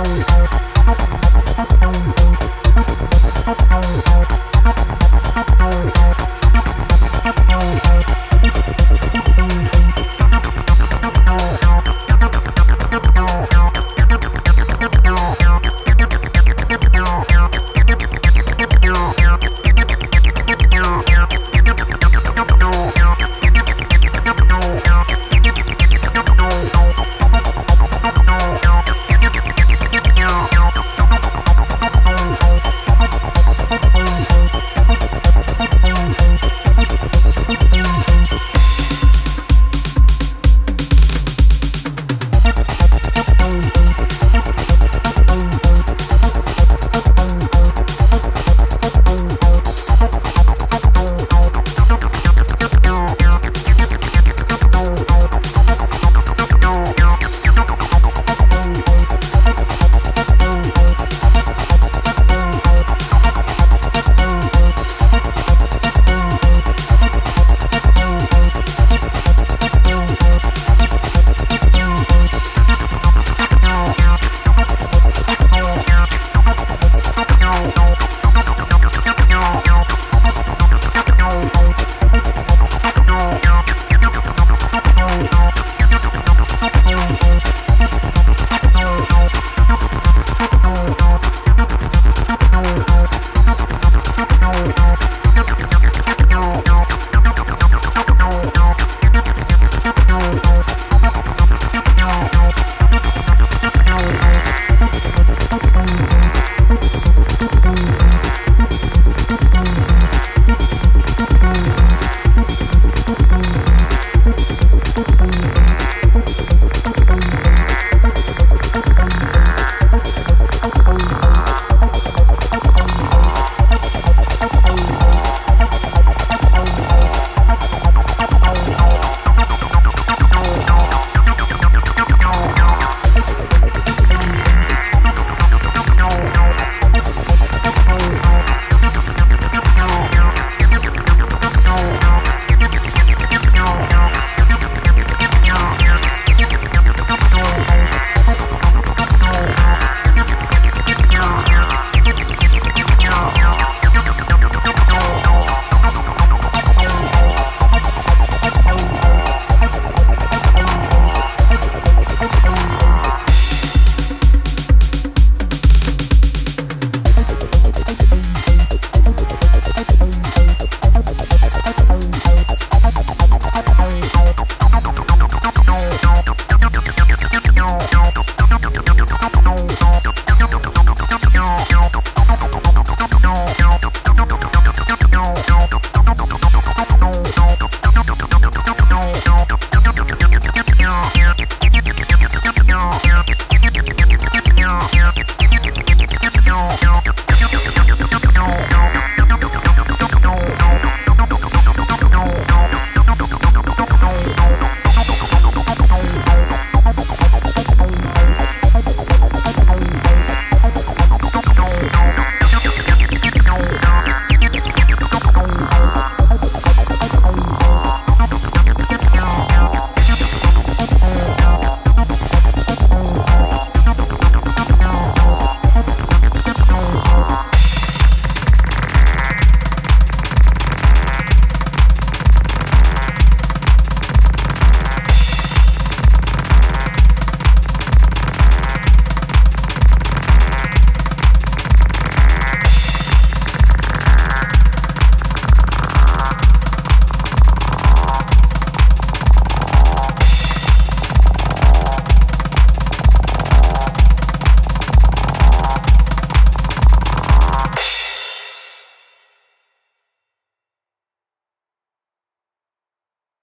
Oh, oh, oh.